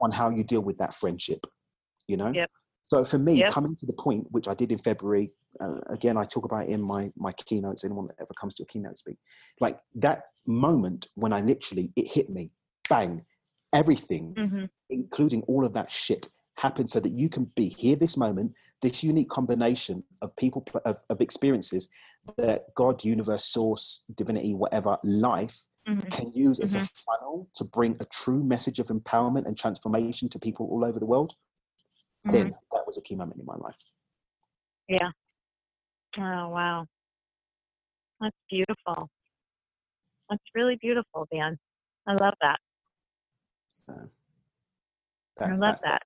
on how you deal with that friendship. You know. Yep. So for me, Yep. coming to the point which I did in February, uh, again, I talk about in my my keynotes. Anyone that ever comes to a keynote speak, like that moment when I literally it hit me, bang, everything hmm including all of that shit happened so that you can be here this moment this unique combination of people of, of experiences that god universe source divinity whatever life hmm can use as a funnel to bring a true message of empowerment and transformation to people all over the world then mm-hmm. that was a key moment in my life Yeah. Oh wow. That's beautiful. That's really beautiful, Dan. I love that. so I love that.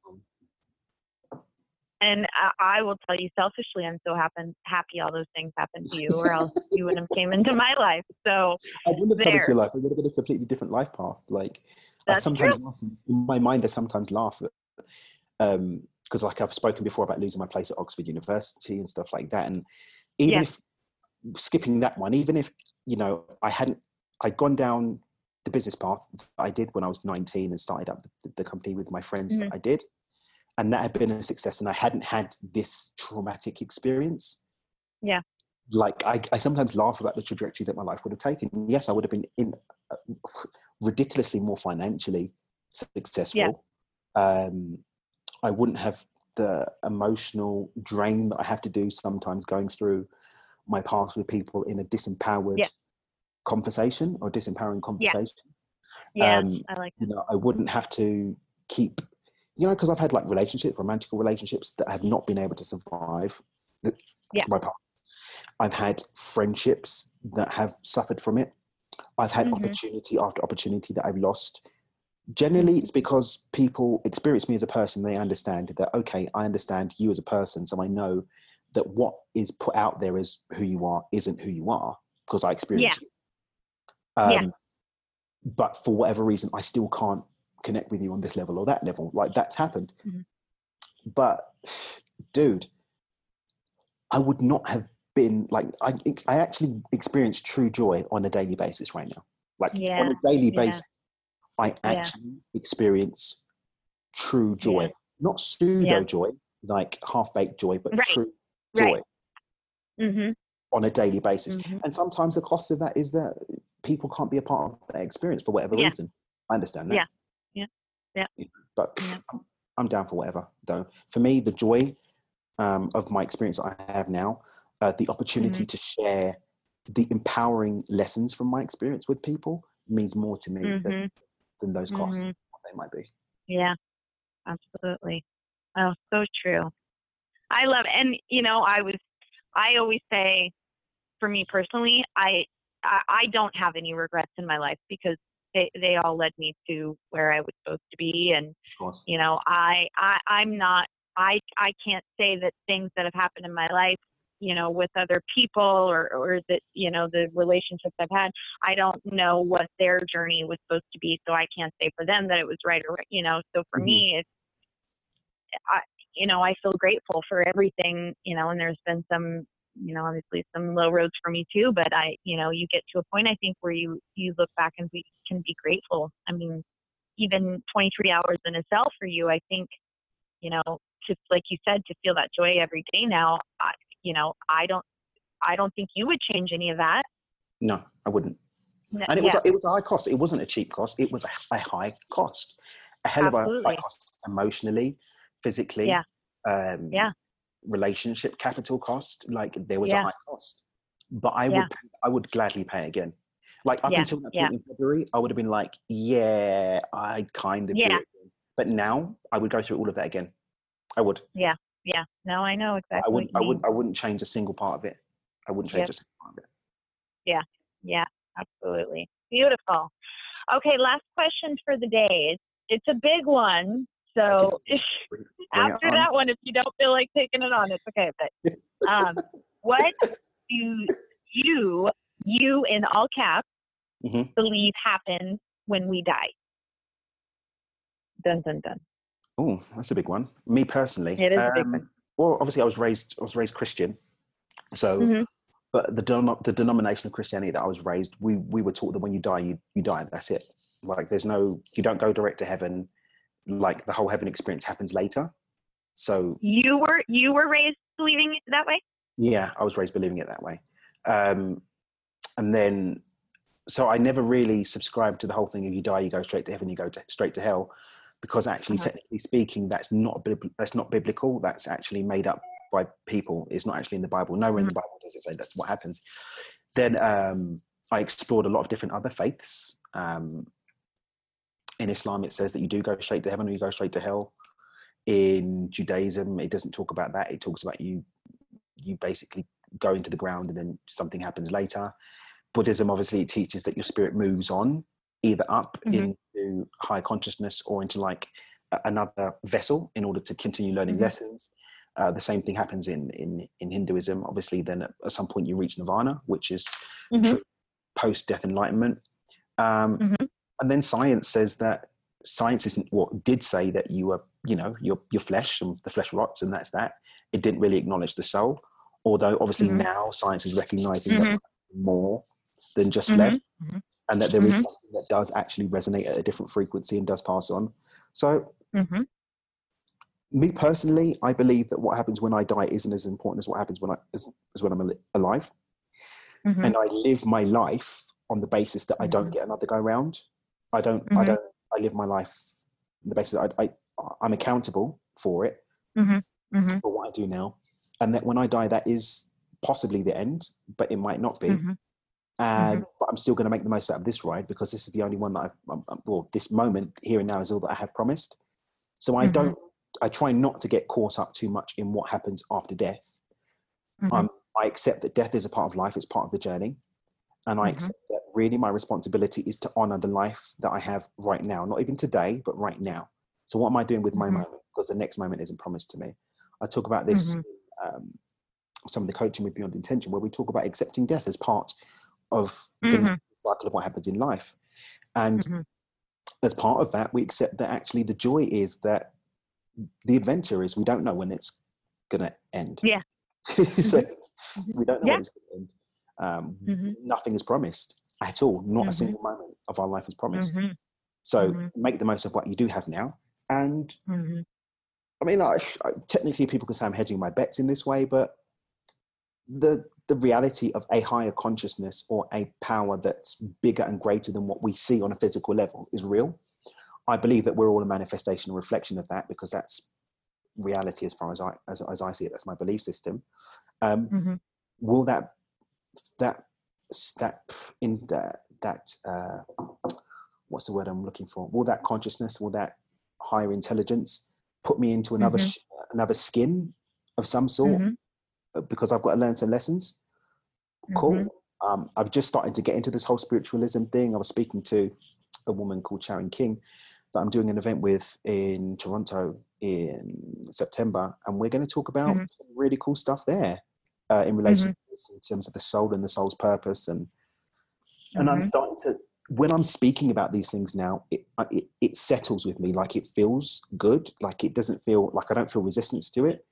And I, I will tell you selfishly, I'm so happen, happy all those things happened to you, or else you wouldn't have came into my life. So I wouldn't have come into your life. I would have been a completely different life path. Like I That's sometimes laugh in my mind. I sometimes laugh at um, because, like I've spoken before about losing my place at Oxford University and stuff like that. And even Yeah. if skipping that one, even if you know I hadn't, I'd gone down the business path I did when I was 19 and started up the, the company with my friends Mm-hmm. that I did, and that had been a success, and I hadn't had this traumatic experience. Yeah. Like I, I sometimes laugh about the trajectory that my life would have taken. Yes, I would have been in uh, ridiculously more financially successful. Um, I wouldn't have the emotional drain that I have to do sometimes going through my past with people in a disempowered Yeah. conversation or disempowering conversation. yeah, Um, I like You know, I wouldn't have to keep, you know, because I've had like relationships, romantic relationships that have not been able to survive Yeah. my past. I've had friendships that have suffered from it. I've had Mhm. opportunity after opportunity that I've lost. Generally, it's because people experience me as a person. They understand that, okay, I understand you as a person. So I know that what is put out there as who you are isn't who you are because I experience you. Um, Yeah. But for whatever reason, I still can't connect with you on this level or that level. Like that's happened. Mhm. But, dude, I would not have been like I. I actually experience true joy on a daily basis right now. Like yeah. on a daily yeah. basis, I actually experience true joy, Yeah. not pseudo Yeah. joy, like half baked joy, but Right, true joy right. hmm on a daily basis. Mhm. And sometimes the cost of that is that people can't be a part of that experience for whatever Yeah. reason. I understand that. Yeah. Yeah. Yeah. But Yeah. I'm, I'm down for whatever, though. For me, the joy um, of my experience I have now, uh, the opportunity Mm-hmm. to share the empowering lessons from my experience with people means more to me hmm than, than those costs, Mhm. what they might be. Yeah, absolutely. Oh, so true. I love, and you know, I was, I always say, for me personally, I, I, I don't have any regrets in my life because they, they all led me to where I was supposed to be, and you know, I, I, I'm not, I, I can't say that things that have happened in my life, you know, with other people or, or that, you know, the relationships I've had, I don't know what their journey was supposed to be. So I can't say for them that it was right or, you know, so for Mhm. me, it's, I, you know, I feel grateful for everything, you know, and there's been some, you know, obviously some low roads for me too, but I, you know, you get to a point, I think, where you, you look back and be, can be grateful. I mean, even 23 hours in a cell for you, I think, you know, just like you said, to feel that joy every day now, you know, I don't, I don't think you would change any of that. No, I wouldn't. N- And it was yeah, a, it was a high cost. It wasn't a cheap cost. It was a, a high cost, a hell of a high cost emotionally, physically, Yeah. um, Yeah. relationship capital cost. Like there was a high cost, but I Yeah. would pay- I would gladly pay again. Like up Yeah, until that yeah. point in February, I would have been like, yeah, I kind of do Yeah. it. But now I would go through all of that again. I would. yeah. Yeah, no, I know exactly. I would. what I you would. mean. I wouldn't change a single part of it. I wouldn't change Yep. a single part of it. Yeah, Yeah, absolutely. Beautiful. Okay, last question for the day. It's, a big one. So Bring- bring after on. that one, if you don't feel like taking it on, it's okay. But um, what do you, you in all caps, Mhm. believe happens when we die? Dun dun dun. Oh, that's a big one. Me personally, It is a big um, one. Well, obviously, I was raised. I was raised Christian, so. Mhm. But the the denomination of Christianity that I was raised, we we were taught that when you die, you you die. That's it. Like there's no, you don't go direct to heaven. Like the whole heaven experience happens later. So You were you were raised believing it that way? yeah, I was raised believing it that way. Um, and then, so I never really subscribed to the whole thing. If you die, you go straight to heaven. You go to, straight to hell, because actually, Uh-huh. technically speaking, that's not that's not biblical. That's actually made up by people. It's not actually in the Bible. Nowhere in the Bible does it say that's what happens. Then um, I explored a lot of different other faiths. Um, in Islam, it says that you do go straight to heaven or you go straight to hell. In Judaism, it doesn't talk about that. It talks about you you basically go into the ground and then something happens later. Buddhism obviously teaches that your spirit moves on either up Mhm. into high consciousness or into like another vessel in order to continue learning Mhm. lessons. Uh, the same thing happens in, in, in Hinduism. Obviously, then at, at some point you reach nirvana, which is Mhm. post death enlightenment. Um, Mhm. And then science says that science isn't what did say that you were, you know, your, your flesh and the flesh rots, and that's that. It didn't really acknowledge the soul. Although, obviously, Mhm. now science is recognizing Mhm. that more than just Mhm. flesh. And that there is Mhm. something that does actually resonate at a different frequency and does pass on. So, Mhm. me personally, I believe that what happens when I die isn't as important as what happens when I as, as when I'm al- alive, Mhm. and I live my life on the basis that I don't Mhm. get another go round. I don't. I Mhm. don't. I live my life on the basis that I, I I'm accountable for it Mhm. Mhm. for what I do now, and that when I die, that is possibly the end, but it might not be. Mhm. And but I'm still going to make the most out of this ride because this is the only one that I've um, um, well, this moment here and now is all that I have promised. So I Mhm. don't. I try not to get caught up too much in what happens after death. Mhm. Um, I accept that death is a part of life; it's part of the journey, and I Mhm. accept that really my responsibility is to honor the life that I have right now, not even today, but right now. So what am I doing with my Mhm. moment? Because the next moment isn't promised to me. I talk about this. Um, some of the coaching with Beyond Intention, where we talk about accepting death as part of the Mhm. cycle of what happens in life. And Mhm. as part of that, we accept that actually the joy is that the adventure is we don't know when it's going to end. Yeah. so Mhm. we don't know Yeah. when it's going to end. Um, Mhm. Nothing is promised at all. Not a Mhm. single moment of our life is promised. So make the most of what you do have now. And. I mean, I, I, technically, people can say I'm hedging my bets in this way, but the the reality of a higher consciousness or a power that's bigger and greater than what we see on a physical level is real. I believe that we're all a manifestation and reflection of that because that's reality as far as I as, as I see it. That's my belief system. Um, Mhm. will that that that in that that uh, what's the word I'm looking for? Will that consciousness, will that higher intelligence put me into another Mhm. sh- another skin of some sort Mhm. Uh, because I've got to learn some lessons? Cool. Um, I've just started to get into this whole spiritualism thing. I was speaking to a woman called Sharon King that I'm doing an event with in Toronto in September, and we're going to talk about Mhm. some really cool stuff there uh, in relation Mhm. to this, in terms of the soul and the soul's purpose. And and I'm Mhm. starting to when I'm speaking about these things now, it, it it settles with me. Like it feels good. Like it doesn't feel like I don't feel resistance to it.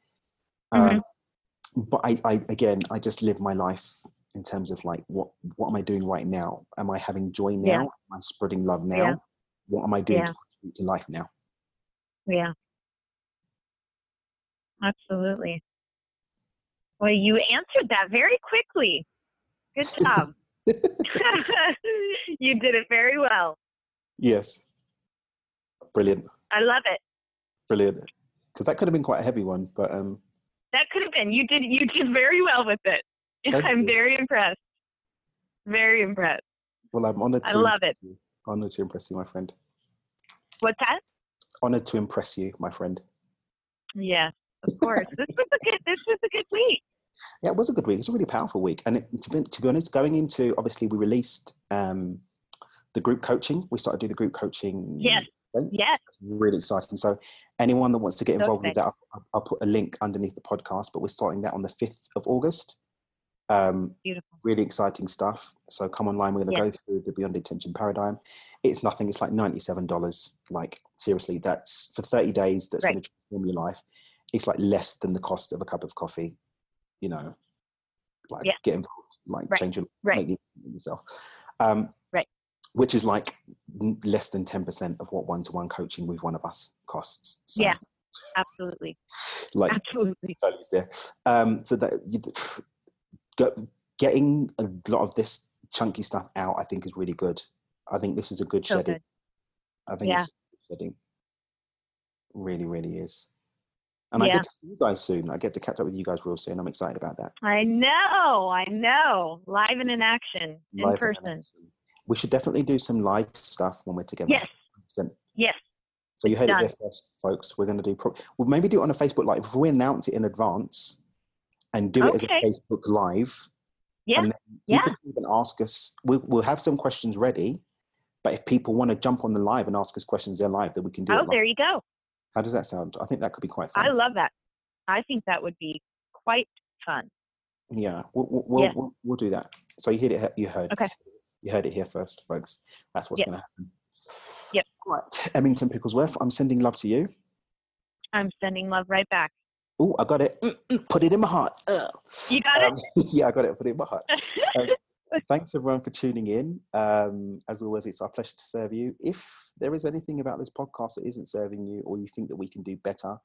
Um, but I, I again, I just live my life in terms of like what what am I doing right now? Am I having joy now? Yeah. Am I spreading love now? Yeah. What am I doing Yeah. to contribute to life now? Yeah. Absolutely. Well, you answered that very quickly. Good job. you did it very well. Yes. Brilliant. I love it. Brilliant. Because that could have been quite a heavy one, but um, That could have been. You did. You did very well with it. Thank I'm you. very impressed. Very impressed. well, I'm honored. I love it. you. Honored to impress you, my friend. What's that? Honored to impress you, my friend. Yes, of course. this was a good. This was a good week. Yeah, it was a good week. It was a really powerful week. And it, to, be, to be honest, going into obviously we released um, the group coaching. We started doing the group coaching. Yes. event. Yes. Really exciting. So anyone that wants to get involved with that, I'll, I'll put a link underneath the podcast. But we're starting that on the fifth of August. Um, Beautiful. really exciting stuff. So come online. We're going to Yeah. go through the Beyond Intention paradigm. It's nothing. It's like ninety-seven dollars. Like seriously, that's for thirty days. That's Right. going to transform your life. It's like less than the cost of a cup of coffee. You know, like Yeah. get involved, like Right. change your Right. make yourself. Um. Which is like less than ten percent of what one-to-one coaching with one of us costs. So, Yeah. Absolutely. Like Absolutely. values there. Um, so that you, getting a lot of this chunky stuff out, I think, is really good. I think this is a good So shedding. good. I think Yeah. it's a good shedding. Really, really is. And I get to see you guys soon. I get to catch up with you guys real soon. I'm excited about that. I know. I know. Live and in action, in Live person. action. We should definitely do some live stuff when we're together. Yes. 100%. Yes. So you heard Done. it here first, folks. We're going to do. Pro- we'll maybe do it on a Facebook Live. If we announce it in advance and do it as a Facebook Live, Yeah. And then Yeah. people can even ask us. We'll, we'll have some questions ready, but if people want to jump on the live and ask us questions, they're live. Then we can do Oh. There you go. How does that sound? I think that could be quite fun. I love that. I think that would be quite fun. Yeah, we'll we'll, we'll, Yeah. we'll, we'll do that. So you heard it. You heard. Okay. You heard it here first, folks. That's what's Yep. going to happen. Yep. Right, Emmington Picklesworth. I'm sending love to you. I'm sending love right back. Oh, I got it. Mm, mm, Put it in my heart. Ugh. You got Um, yeah, I got it. Put it in my heart. it? Thanks everyone for tuning in. Um, as always, it's our pleasure to serve you. If there is anything about this podcast that isn't serving you, or you think that we can do better,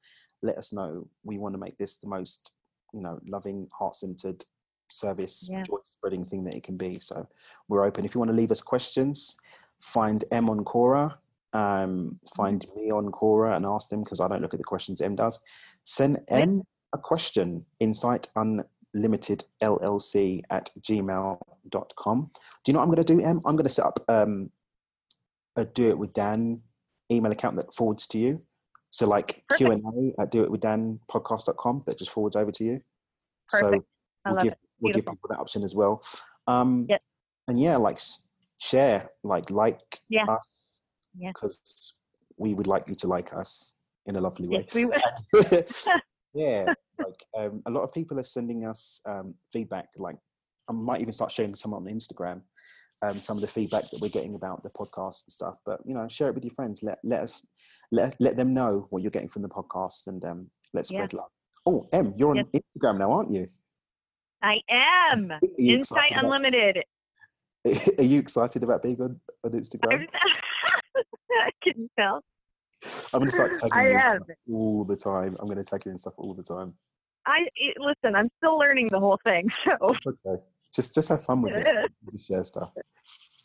let us know. We want to make this the most, you know, loving, heart-centered service, Yeah. joy-spreading thing that it can be. So we're open. If you want to leave us questions, find Em on Quora, um, find me on Quora, and ask them because I don't look at the questions Em does. Send Em a question. Insight Unlimited LLC at gmail.com. Do you know what I'm going to do, Em? I'm going to set up um, a Do It With Dan email account that forwards to you. So like Perfect. Q&A at Do It With Dan podcast.com that just forwards over to you. Perfect. So I we'll love give, it. We'll give people that option as well. Um, Yep. And yeah, like share, like like Yeah. us. Yeah. Because we would like you to like us in a lovely way. Yes, we yeah, like um, a lot of people are sending us um, feedback. Like I might even start sharing some on Instagram. Um, some of the feedback that we're getting about the podcast and stuff. But you know, share it with your friends. Let let us let let them know what you're getting from the podcast, and um, let's Yeah. spread love. Oh, Em, you're on. Instagram now, aren't you? I am. Insight excited about- Unlimited. Are you excited about being on, on Instagram? I can tell? I'm going to start tagging I you am. all the time. I'm going to tag you and stuff all the time. I it, listen. I'm still learning the whole thing. So It's okay. Just just have fun with it. Just share stuff.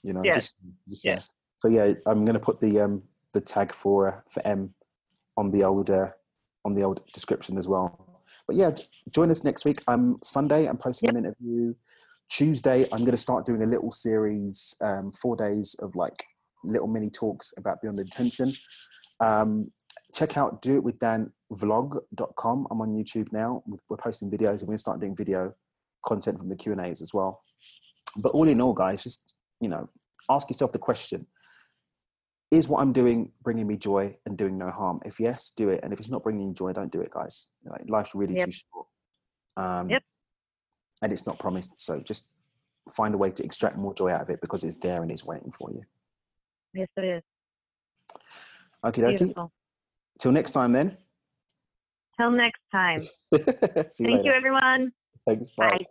You know, Yeah. just, just Yeah. share. So yeah, I'm going to put the um the tag for for Em on the old uh, on the old description as well. But yeah, join us next week. Um, Sunday I'm posting an interview. Tuesday I'm going to start doing a little series, um, four days of like little mini talks about beyond intention. Um, check out do it with dan vlog.com. I'm on YouTube now. We're- We're posting videos. and We're going to start doing video content from the Q and A's as well. But all in all, guys, just you know, ask yourself the question: Is what I'm doing bringing me joy and doing no harm? If yes, do it. And if it's not bringing you joy, don't do it, guys. Like, life's really Yep. too short, um, Yep. and it's not promised. So just find a way to extract more joy out of it because it's there and it's waiting for you. yes, it is Okay, dokie. Till next time, then. Till next time. Thank later. you, everyone. Thanks. Bye. Bye.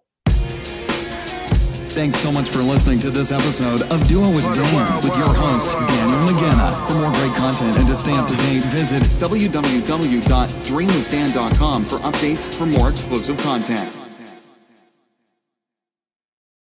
Thanks so much for listening to this episode of Do It With Dan with your host, Daniel McGenna. For more great content and to stay up to date, visit www.dreamwithdan.com for updates for more exclusive content.